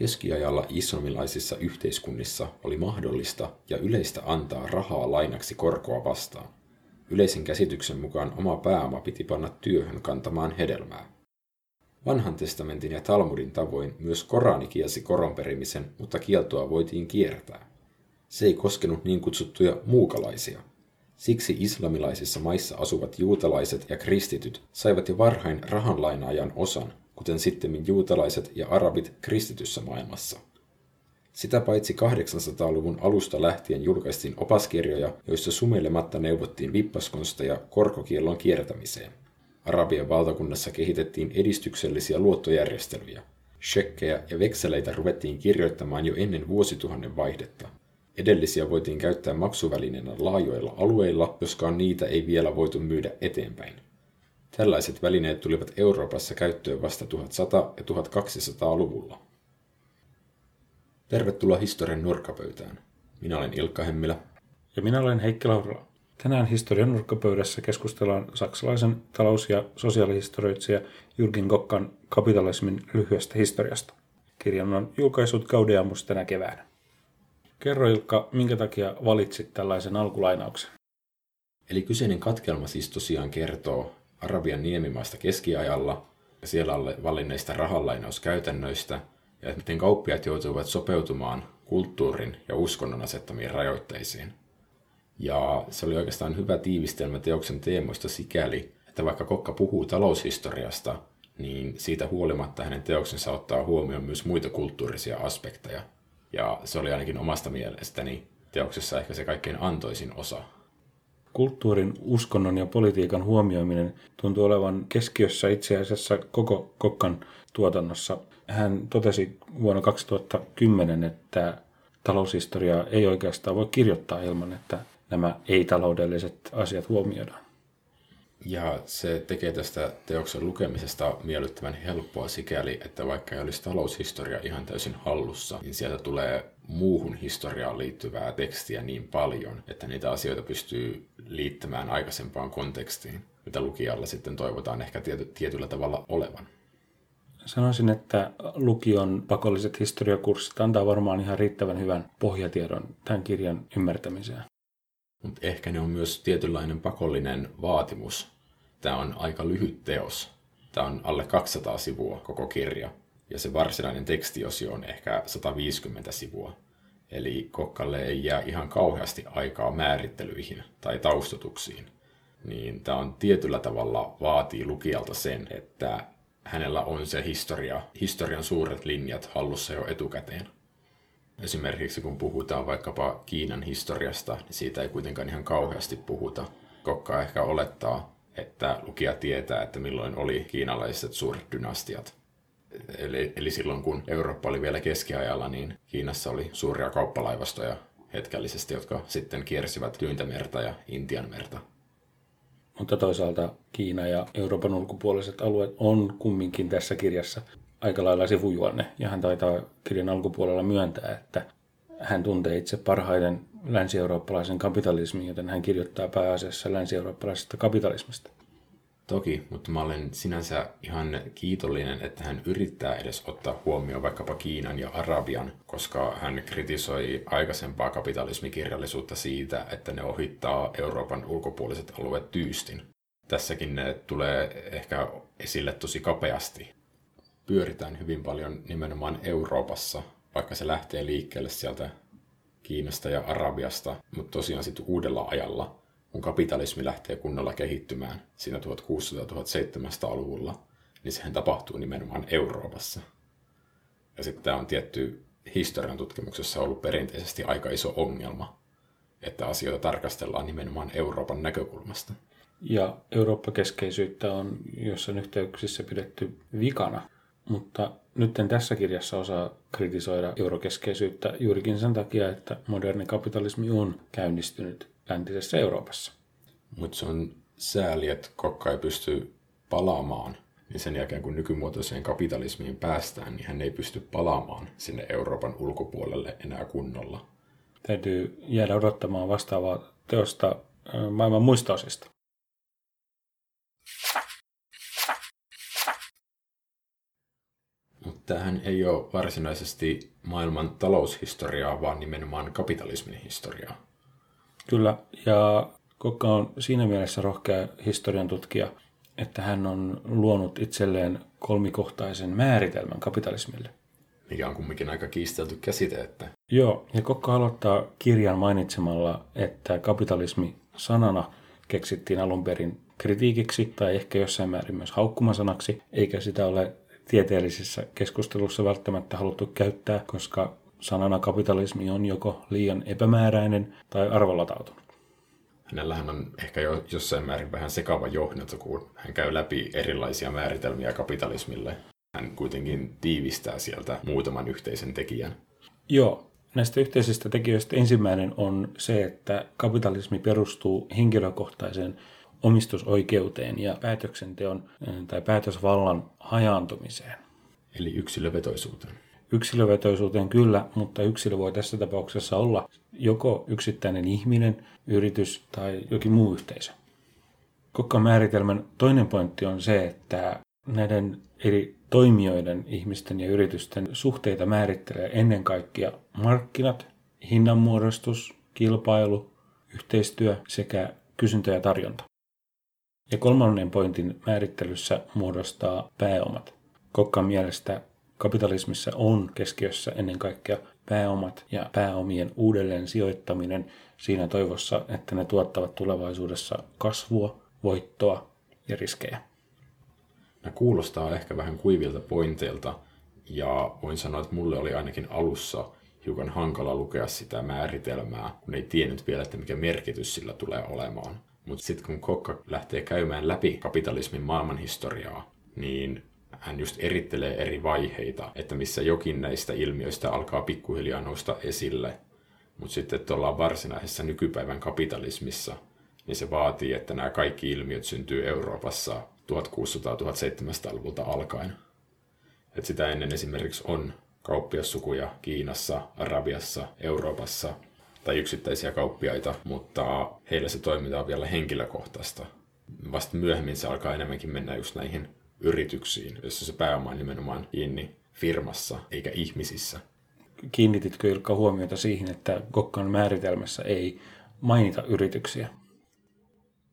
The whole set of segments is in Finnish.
Keskiajalla islamilaisissa yhteiskunnissa oli mahdollista ja yleistä antaa rahaa lainaksi korkoa vastaan. Yleisen käsityksen mukaan oma pääoma piti panna työhön kantamaan hedelmää. Vanhan testamentin ja Talmudin tavoin myös Korani kielsi koronperimisen, mutta kieltoa voitiin kiertää. Se ei koskenut niin kutsuttuja muukalaisia. Siksi islamilaisissa maissa asuvat juutalaiset ja kristityt saivat jo varhain rahanlainaajan osan, kuten sitten juutalaiset ja arabit kristityssä maailmassa. Sitä paitsi 800-luvun alusta lähtien julkaistiin opaskirjoja, joissa sumeilematta neuvottiin vippaskonsteja korkokiellon kiertämiseen. Arabian valtakunnassa kehitettiin edistyksellisiä luottojärjestelyjä. Shekkejä ja vekseleitä ruvettiin kirjoittamaan jo ennen vuosituhannen vaihdetta. Edellisiä voitiin käyttää maksuvälineenä laajoilla alueilla, joskaan niitä ei vielä voitu myydä eteenpäin. Tällaiset välineet tulivat Euroopassa käyttöön vasta 1100- ja 1200-luvulla. Tervetuloa historian nurkkapöytään. Minä olen Ilkka Hemmilä. Ja minä olen Heikki Laurila. Tänään historian nurkkapöydässä keskustellaan saksalaisen talous- ja sosiaalihistorioitsija Jürgen Gokkan kapitalismin lyhyestä historiasta. Kirjan on julkaisut Gaudeamus tänä keväänä. Kerro Ilkka, minkä takia valitsit tällaisen alkulainauksen? Eli kyseinen katkelma siis tosiaan kertoo Arabian niemimaasta keskiajalla ja siellä valinneista rahanlainauskäytännöistä ja miten kauppiaat joutuivat sopeutumaan kulttuurin ja uskonnon asettamiin rajoitteisiin. Ja se oli oikeastaan hyvä tiivistelmä teoksen teemoista sikäli, että vaikka Kokka puhuu taloushistoriasta, niin siitä huolimatta hänen teoksensa ottaa huomioon myös muita kulttuurisia aspekteja. Ja se oli ainakin omasta mielestäni teoksessa ehkä se kaikkein antoisin osa. Kulttuurin, uskonnon ja politiikan huomioiminen tuntuu olevan keskiössä itse asiassa koko Kokkan tuotannossa. Hän totesi vuonna 2010, että taloushistoriaa ei oikeastaan voi kirjoittaa ilman, että nämä ei-taloudelliset asiat huomioidaan. Ja se tekee tästä teoksen lukemisesta miellyttävän helppoa sikäli, että vaikka ei olisi taloushistoria ihan täysin hallussa, niin sieltä tulee muuhun historiaan liittyvää tekstiä niin paljon, että niitä asioita pystyy liittämään aikaisempaan kontekstiin, mitä lukijalla sitten toivotaan ehkä tiety, tietyllä tavalla olevan. Sanoisin, että lukion pakolliset historiakurssit antaa varmaan ihan riittävän hyvän pohjatiedon tämän kirjan ymmärtämiseen. Mutta ehkä ne on myös tietynlainen pakollinen vaatimus. Tämä on aika lyhyt teos. Tämä on alle 200 sivua koko kirja. Ja se varsinainen tekstiosio on ehkä 150 sivua. Eli Kokkalle ei jää ihan kauheasti aikaa määrittelyihin tai taustotuksiin. Niin tämä on tietyllä tavalla vaatii lukijalta sen, että hänellä on se historia, historian suuret linjat hallussa jo etukäteen. Esimerkiksi kun puhutaan vaikkapa Kiinan historiasta, niin siitä ei kuitenkaan ihan kauheasti puhuta. Kokka ehkä olettaa, että lukija tietää, että milloin oli kiinalaiset suuret dynastiat. Eli, eli silloin kun Eurooppa oli vielä keskiajalla, niin Kiinassa oli suuria kauppalaivastoja hetkellisesti, jotka sitten kiersivät Tyyntämerta ja Intian merta. Mutta toisaalta Kiina ja Euroopan ulkopuoliset alueet on kumminkin tässä kirjassa aika lailla sivujuonne, ja hän taitaa kirjan alkupuolella myöntää, että hän tuntee itse parhaiten länsi-eurooppalaisen kapitalismin, joten hän kirjoittaa pääasiassa länsi-eurooppalaisesta kapitalismista. Toki, mutta mä olen sinänsä ihan kiitollinen, että hän yrittää edes ottaa huomioon vaikkapa Kiinan ja Arabian, koska hän kritisoi aikaisempaa kapitalismikirjallisuutta siitä, että ne ohittaa Euroopan ulkopuoliset alueet tyystin. Tässäkin ne tulee ehkä esille tosi kapeasti, pyöritään hyvin paljon nimenomaan Euroopassa, vaikka se lähtee liikkeelle sieltä Kiinasta ja Arabiasta, mutta tosiaan sitten uudella ajalla, kun kapitalismi lähtee kunnolla kehittymään siinä 1600-1700-luvulla, niin sehän tapahtuu nimenomaan Euroopassa. Ja sitten tämä on tietty historian tutkimuksessa ollut perinteisesti aika iso ongelma, että asioita tarkastellaan nimenomaan Euroopan näkökulmasta. Ja Eurooppa-keskeisyyttä on jossain yhteyksissä pidetty vikana mutta nyt en tässä kirjassa osaa kritisoida eurokeskeisyyttä juurikin sen takia, että moderni kapitalismi on käynnistynyt läntisessä Euroopassa. Mutta se on sääli, että kokka ei pysty palaamaan niin sen jälkeen kun nykymuotoiseen kapitalismiin päästään, niin hän ei pysty palaamaan sinne Euroopan ulkopuolelle enää kunnolla. Täytyy jäädä odottamaan vastaavaa teosta maailman muista osista. Tämähän ei ole varsinaisesti maailman taloushistoriaa, vaan nimenomaan kapitalismin historiaa. Kyllä, ja Kokka on siinä mielessä rohkea historian tutkija, että hän on luonut itselleen kolmikohtaisen määritelmän kapitalismille. Mikä on kumminkin aika kiistelty käsite, että... Joo, ja Kokka aloittaa kirjan mainitsemalla, että kapitalismi sanana keksittiin alun perin kritiikiksi tai ehkä jossain määrin myös haukkumasanaksi, eikä sitä ole tieteellisessä keskustelussa välttämättä haluttu käyttää, koska sanana kapitalismi on joko liian epämääräinen tai arvolatautunut. Hänellähän on ehkä jo jossain määrin vähän sekava johdanto, kun hän käy läpi erilaisia määritelmiä kapitalismille. Hän kuitenkin tiivistää sieltä muutaman yhteisen tekijän. Joo, näistä yhteisistä tekijöistä ensimmäinen on se, että kapitalismi perustuu henkilökohtaiseen omistusoikeuteen ja päätöksenteon eh, tai päätösvallan hajaantumiseen. Eli yksilövetoisuuteen. Yksilövetoisuuteen kyllä, mutta yksilö voi tässä tapauksessa olla joko yksittäinen ihminen, yritys tai jokin muu yhteisö. Kokkan määritelmän toinen pointti on se, että näiden eri toimijoiden, ihmisten ja yritysten suhteita määrittelee ennen kaikkea markkinat, hinnanmuodostus, kilpailu, yhteistyö sekä kysyntä ja tarjonta. Ja kolmannen pointin määrittelyssä muodostaa pääomat. Kokkan mielestä kapitalismissa on keskiössä ennen kaikkea pääomat ja pääomien uudelleen sijoittaminen siinä toivossa, että ne tuottavat tulevaisuudessa kasvua, voittoa ja riskejä. Nämä kuulostaa ehkä vähän kuivilta pointeilta, ja voin sanoa, että mulle oli ainakin alussa hiukan hankala lukea sitä määritelmää, kun ei tiennyt vielä, että mikä merkitys sillä tulee olemaan. Mutta sitten kun Kokka lähtee käymään läpi kapitalismin maailmanhistoriaa, niin hän just erittelee eri vaiheita, että missä jokin näistä ilmiöistä alkaa pikkuhiljaa nousta esille. Mutta sitten, että ollaan varsinaisessa nykypäivän kapitalismissa, niin se vaatii, että nämä kaikki ilmiöt syntyy Euroopassa 1600-1700-luvulta alkaen. Et sitä ennen esimerkiksi on kauppiassukuja Kiinassa, Arabiassa, Euroopassa tai yksittäisiä kauppiaita, mutta heillä se toiminta on vielä henkilökohtaista. Vasta myöhemmin se alkaa enemmänkin mennä just näihin yrityksiin, jossa se pääoma on nimenomaan kiinni firmassa eikä ihmisissä. Kiinnititkö Ilkka huomiota siihen, että Kokkan määritelmässä ei mainita yrityksiä?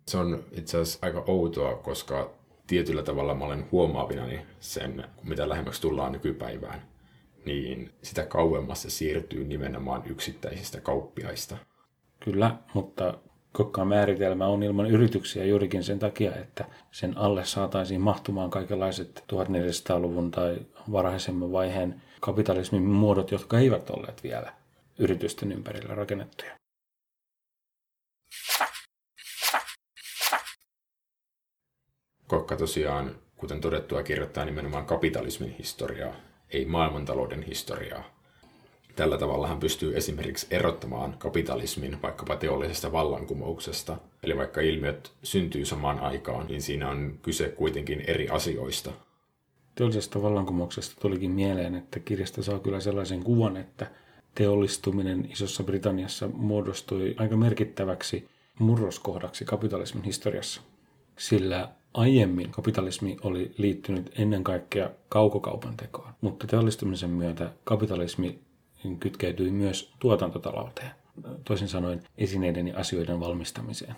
Se on itse asiassa aika outoa, koska tietyllä tavalla mä olen huomaavinani sen, mitä lähemmäksi tullaan nykypäivään, niin sitä kauemmas se siirtyy nimenomaan yksittäisistä kauppiaista. Kyllä, mutta Kokkaan määritelmä on ilman yrityksiä juurikin sen takia, että sen alle saataisiin mahtumaan kaikenlaiset 1400-luvun tai varhaisemman vaiheen kapitalismin muodot, jotka eivät olleet vielä yritysten ympärillä rakennettuja. Kokka tosiaan, kuten todettua, kirjoittaa nimenomaan kapitalismin historiaa, ei maailmantalouden historiaa. Tällä tavalla hän pystyy esimerkiksi erottamaan kapitalismin vaikkapa teollisesta vallankumouksesta. Eli vaikka ilmiöt syntyy samaan aikaan, niin siinä on kyse kuitenkin eri asioista. Teollisesta vallankumouksesta tulikin mieleen, että kirjasta saa kyllä sellaisen kuvan, että teollistuminen Isossa Britanniassa muodostui aika merkittäväksi murroskohdaksi kapitalismin historiassa. Sillä Aiemmin kapitalismi oli liittynyt ennen kaikkea kaukokaupan tekoon, mutta teollistumisen myötä kapitalismi kytkeytyi myös tuotantotalouteen, toisin sanoen esineiden ja asioiden valmistamiseen.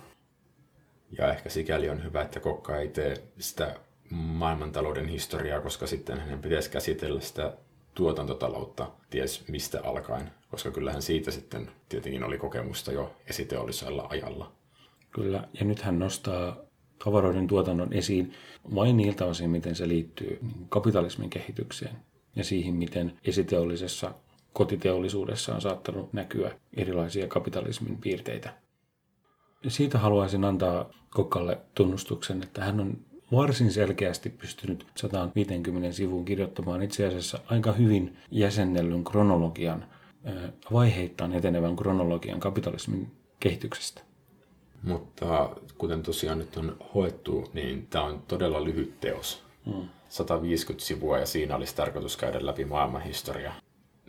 Ja ehkä sikäli on hyvä, että Kokka ei tee sitä maailmantalouden historiaa, koska sitten hänen pitäisi käsitellä sitä tuotantotaloutta ties mistä alkaen, koska kyllähän siitä sitten tietenkin oli kokemusta jo esiteollisella ajalla. Kyllä, ja nyt hän nostaa tavaroiden tuotannon esiin vain niiltä osin, miten se liittyy kapitalismin kehitykseen ja siihen, miten esiteollisessa kotiteollisuudessa on saattanut näkyä erilaisia kapitalismin piirteitä. Siitä haluaisin antaa Kokkalle tunnustuksen, että hän on varsin selkeästi pystynyt 150 sivuun kirjoittamaan itse asiassa aika hyvin jäsennellyn kronologian, vaiheittain etenevän kronologian kapitalismin kehityksestä. Mutta kuten tosiaan nyt on hoettu, niin tämä on todella lyhyt teos. Mm. 150 sivua ja siinä olisi tarkoitus käydä läpi maailmanhistoria.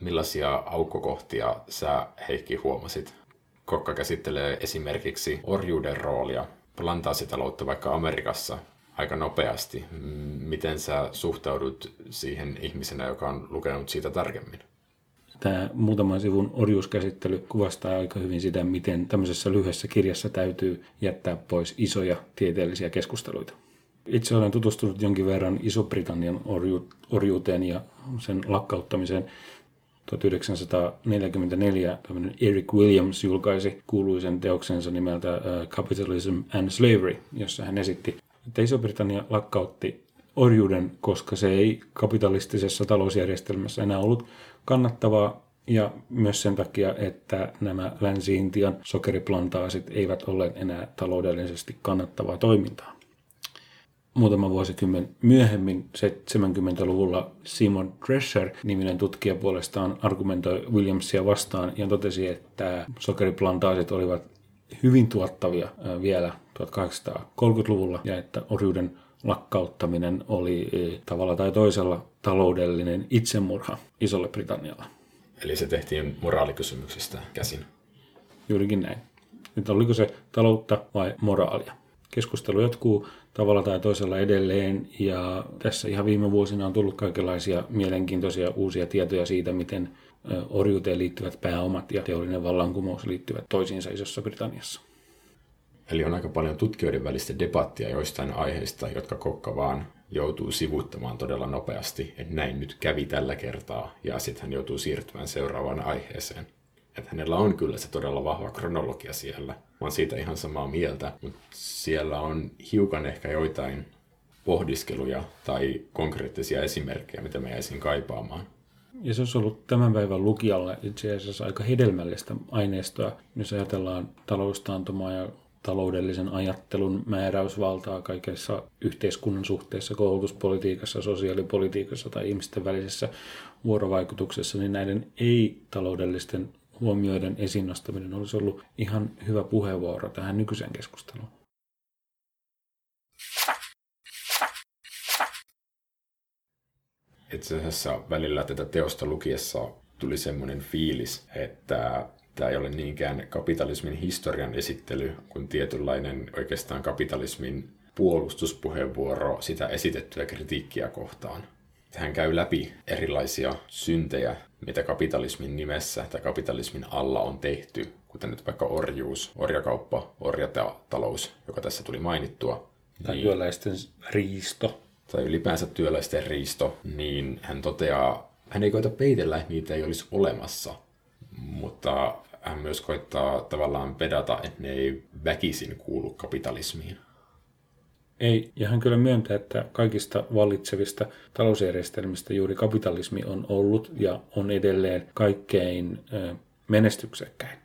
Millaisia aukkokohtia sä Heikki huomasit? Kokka käsittelee esimerkiksi orjuuden roolia, plantaasitaloutta vaikka Amerikassa aika nopeasti. Miten sä suhtaudut siihen ihmisenä, joka on lukenut siitä tarkemmin? Tämä muutaman sivun orjuuskäsittely kuvastaa aika hyvin sitä, miten tämmöisessä lyhyessä kirjassa täytyy jättää pois isoja tieteellisiä keskusteluita. Itse olen tutustunut jonkin verran Iso-Britannian orju- orjuuteen ja sen lakkauttamiseen. 1944 Eric Williams julkaisi kuuluisen teoksensa nimeltä uh, Capitalism and Slavery, jossa hän esitti, että Iso-Britannia lakkautti orjuuden, koska se ei kapitalistisessa talousjärjestelmässä enää ollut kannattavaa ja myös sen takia, että nämä Länsi-Intian sokeriplantaasit eivät ole enää taloudellisesti kannattavaa toimintaa. Muutama vuosikymmen myöhemmin, 70-luvulla, Simon Drescher-niminen tutkija puolestaan argumentoi Williamsia vastaan ja totesi, että sokeriplantaasit olivat hyvin tuottavia vielä 1830-luvulla ja että orjuuden lakkauttaminen oli e, tavalla tai toisella taloudellinen itsemurha Isolle Britannialle. Eli se tehtiin moraalikysymyksistä käsin. Juurikin näin. Nyt oliko se taloutta vai moraalia? Keskustelu jatkuu tavalla tai toisella edelleen ja tässä ihan viime vuosina on tullut kaikenlaisia mielenkiintoisia uusia tietoja siitä, miten orjuuteen liittyvät pääomat ja teollinen vallankumous liittyvät toisiinsa Isossa Britanniassa. Eli on aika paljon tutkijoiden välistä debattia joistain aiheista, jotka Kokka vaan joutuu sivuttamaan todella nopeasti, että näin nyt kävi tällä kertaa, ja sitten hän joutuu siirtymään seuraavaan aiheeseen. Että hänellä on kyllä se todella vahva kronologia siellä. Mä oon siitä ihan samaa mieltä, mutta siellä on hiukan ehkä joitain pohdiskeluja tai konkreettisia esimerkkejä, mitä me jäisin kaipaamaan. Ja se olisi ollut tämän päivän lukijalle itse asiassa aika hedelmällistä aineistoa, jos ajatellaan taloustaantumaa ja taloudellisen ajattelun määräysvaltaa kaikessa yhteiskunnan suhteessa, koulutuspolitiikassa, sosiaalipolitiikassa tai ihmisten välisessä vuorovaikutuksessa, niin näiden ei-taloudellisten huomioiden esiin nostaminen olisi ollut ihan hyvä puheenvuoro tähän nykyiseen keskusteluun. Itse asiassa välillä tätä teosta lukiessa tuli semmoinen fiilis, että tämä ei ole niinkään kapitalismin historian esittely kuin tietynlainen oikeastaan kapitalismin puolustuspuheenvuoro sitä esitettyä kritiikkiä kohtaan. Hän käy läpi erilaisia syntejä, mitä kapitalismin nimessä tai kapitalismin alla on tehty, kuten nyt vaikka orjuus, orjakauppa, orjatalous, joka tässä tuli mainittua. Tai niin, työläisten riisto. Tai ylipäänsä työläisten riisto, niin hän toteaa, hän ei koeta peitellä, että niitä ei olisi olemassa, mutta hän myös koittaa tavallaan pedata, että ne ei väkisin kuulu kapitalismiin. Ei, ja hän kyllä myöntää, että kaikista vallitsevista talousjärjestelmistä juuri kapitalismi on ollut ja on edelleen kaikkein menestyksekkäin.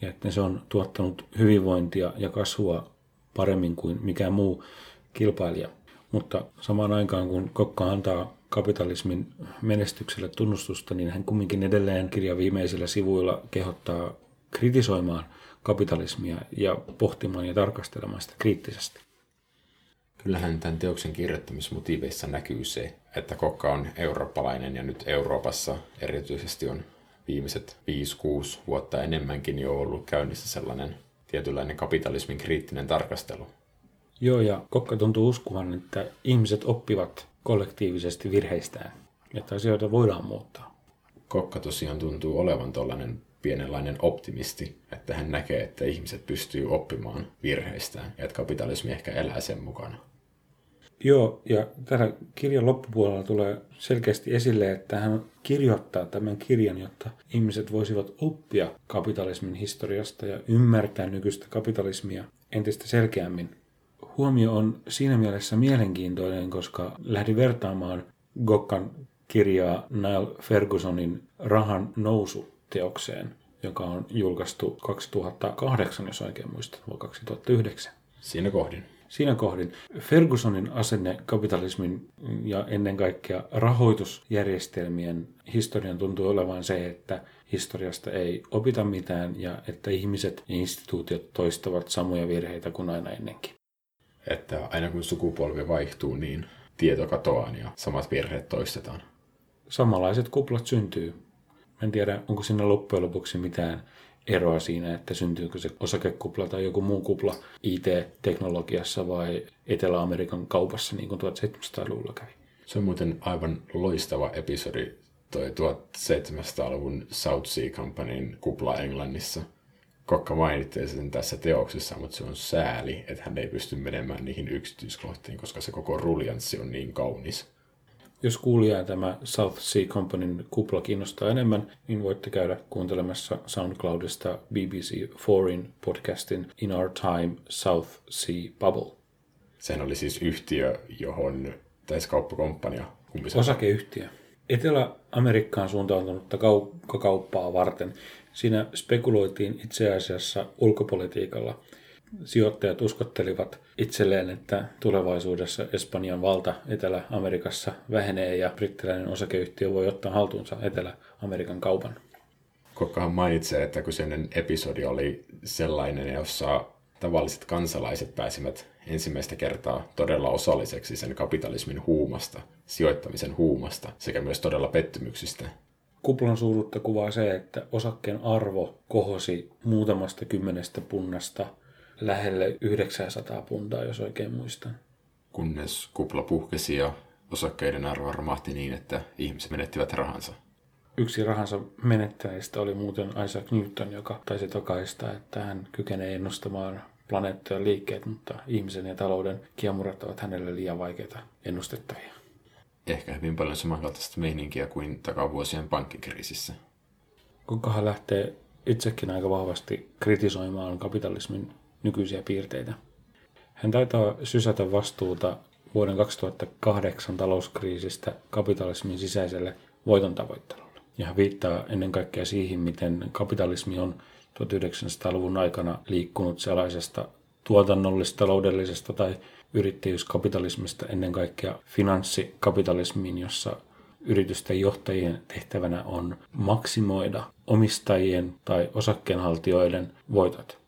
Ja että se on tuottanut hyvinvointia ja kasvua paremmin kuin mikään muu kilpailija. Mutta samaan aikaan, kun Kokka antaa kapitalismin menestykselle tunnustusta, niin hän kumminkin edelleen kirjan viimeisillä sivuilla kehottaa kritisoimaan kapitalismia ja pohtimaan ja tarkastelemaan sitä kriittisesti. Kyllähän tämän teoksen kirjoittamismotiiveissa näkyy se, että Kokka on eurooppalainen ja nyt Euroopassa erityisesti on viimeiset 5-6 vuotta enemmänkin jo ollut käynnissä sellainen tietynlainen kapitalismin kriittinen tarkastelu. Joo, ja Kokka tuntuu uskovan, että ihmiset oppivat kollektiivisesti virheistään, että asioita voidaan muuttaa. Kokka tosiaan tuntuu olevan tuollainen pienenlainen optimisti, että hän näkee, että ihmiset pystyy oppimaan virheistään ja että kapitalismi ehkä elää sen mukana. Joo, ja tällä kirjan loppupuolella tulee selkeästi esille, että hän kirjoittaa tämän kirjan, jotta ihmiset voisivat oppia kapitalismin historiasta ja ymmärtää nykyistä kapitalismia entistä selkeämmin. Huomio on siinä mielessä mielenkiintoinen, koska lähdin vertaamaan Gokkan kirjaa Niall Fergusonin Rahan nousu teokseen, joka on julkaistu 2008, jos oikein muistan, vai 2009. Siinä kohdin. Siinä kohdin Fergusonin asenne kapitalismin ja ennen kaikkea rahoitusjärjestelmien historian tuntuu olevan se, että historiasta ei opita mitään ja että ihmiset ja instituutiot toistavat samoja virheitä kuin aina ennenkin. Että aina kun sukupolvi vaihtuu, niin tieto katoaa ja samat virheet toistetaan. Samanlaiset kuplat syntyy en tiedä, onko siinä loppujen lopuksi mitään eroa siinä, että syntyykö se osakekupla tai joku muu kupla IT-teknologiassa vai Etelä-Amerikan kaupassa, niin kuin 1700-luvulla kävi. Se on muuten aivan loistava episodi, toi 1700-luvun South Sea Companyn kupla Englannissa. Kokka mainittiin sen tässä teoksessa, mutta se on sääli, että hän ei pysty menemään niihin yksityiskohtiin, koska se koko ruljanssi on niin kaunis. Jos kuulijaa tämä South Sea Companyn kupla kiinnostaa enemmän, niin voitte käydä kuuntelemassa SoundCloudista BBC Foreign podcastin In Our Time South Sea Bubble. Sen oli siis yhtiö, johon taisi kauppakomppania. Kumpi Osakeyhtiö. Etelä-Amerikkaan suuntautunutta kauppaa varten. Siinä spekuloitiin itse asiassa ulkopolitiikalla. Sijoittajat uskottelivat itselleen, että tulevaisuudessa Espanjan valta Etelä-Amerikassa vähenee ja brittiläinen osakeyhtiö voi ottaa haltuunsa Etelä-Amerikan kaupan. Kokkahan mainitsee, että kyseinen episodi oli sellainen, jossa tavalliset kansalaiset pääsivät ensimmäistä kertaa todella osalliseksi sen kapitalismin huumasta, sijoittamisen huumasta sekä myös todella pettymyksistä. Kuplan suuruutta kuvaa se, että osakkeen arvo kohosi muutamasta kymmenestä punnasta lähelle 900 puntaa, jos oikein muistan. Kunnes kupla puhkesi ja osakkeiden arvo romahti niin, että ihmiset menettivät rahansa. Yksi rahansa menettäjistä oli muuten Isaac Newton, joka taisi tokaista, että hän kykenee ennustamaan planeettojen liikkeet, mutta ihmisen ja talouden kiemurat ovat hänelle liian vaikeita ennustettavia. Ehkä hyvin paljon samankaltaista meininkiä kuin takavuosien pankkikriisissä. Kukahan lähtee itsekin aika vahvasti kritisoimaan kapitalismin nykyisiä piirteitä. Hän taitaa sysätä vastuuta vuoden 2008 talouskriisistä kapitalismin sisäiselle voiton tavoittelulle. Ja hän viittaa ennen kaikkea siihen, miten kapitalismi on 1900-luvun aikana liikkunut sellaisesta tuotannollisesta, taloudellisesta tai yrittäjyyskapitalismista ennen kaikkea finanssikapitalismiin, jossa yritysten johtajien tehtävänä on maksimoida omistajien tai osakkeenhaltijoiden voitot.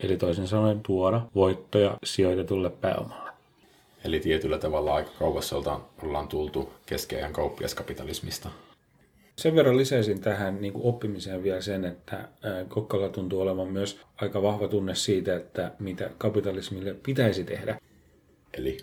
Eli toisin sanoen tuoda voittoja sijoitetulle pääomalle. Eli tietyllä tavalla aika kauas ollaan tultu keskiajan kauppiaskapitalismista. Sen verran lisäisin tähän niin kuin oppimiseen vielä sen, että Kokkala tuntuu olevan myös aika vahva tunne siitä, että mitä kapitalismille pitäisi tehdä. Eli?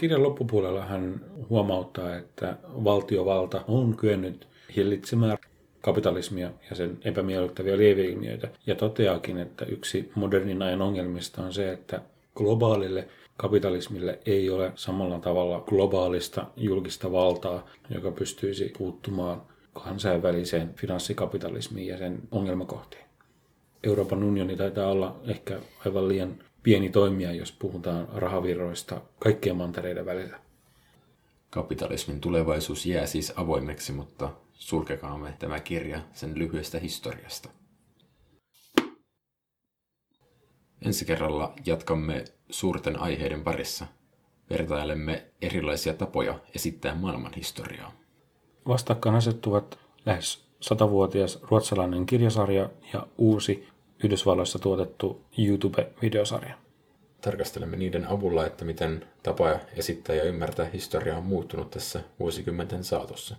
Kirjan loppupuolella hän huomauttaa, että valtiovalta on kyennyt hillitsemään kapitalismia ja sen epämiellyttäviä lieveilmiöitä, ja toteakin, että yksi modernin ajan ongelmista on se, että globaalille kapitalismille ei ole samalla tavalla globaalista julkista valtaa, joka pystyisi puuttumaan kansainväliseen finanssikapitalismiin ja sen ongelmakohtiin. Euroopan unioni taitaa olla ehkä aivan liian pieni toimija, jos puhutaan rahavirroista kaikkien mantereiden välillä. Kapitalismin tulevaisuus jää siis avoimeksi, mutta sulkekaamme tämä kirja sen lyhyestä historiasta. Ensi kerralla jatkamme suurten aiheiden parissa. Vertailemme erilaisia tapoja esittää maailmanhistoriaa. Vastakkain asettuvat lähes satavuotias ruotsalainen kirjasarja ja uusi Yhdysvalloissa tuotettu YouTube-videosarja. Tarkastelemme niiden avulla, että miten tapa esittää ja ymmärtää historiaa on muuttunut tässä vuosikymmenten saatossa.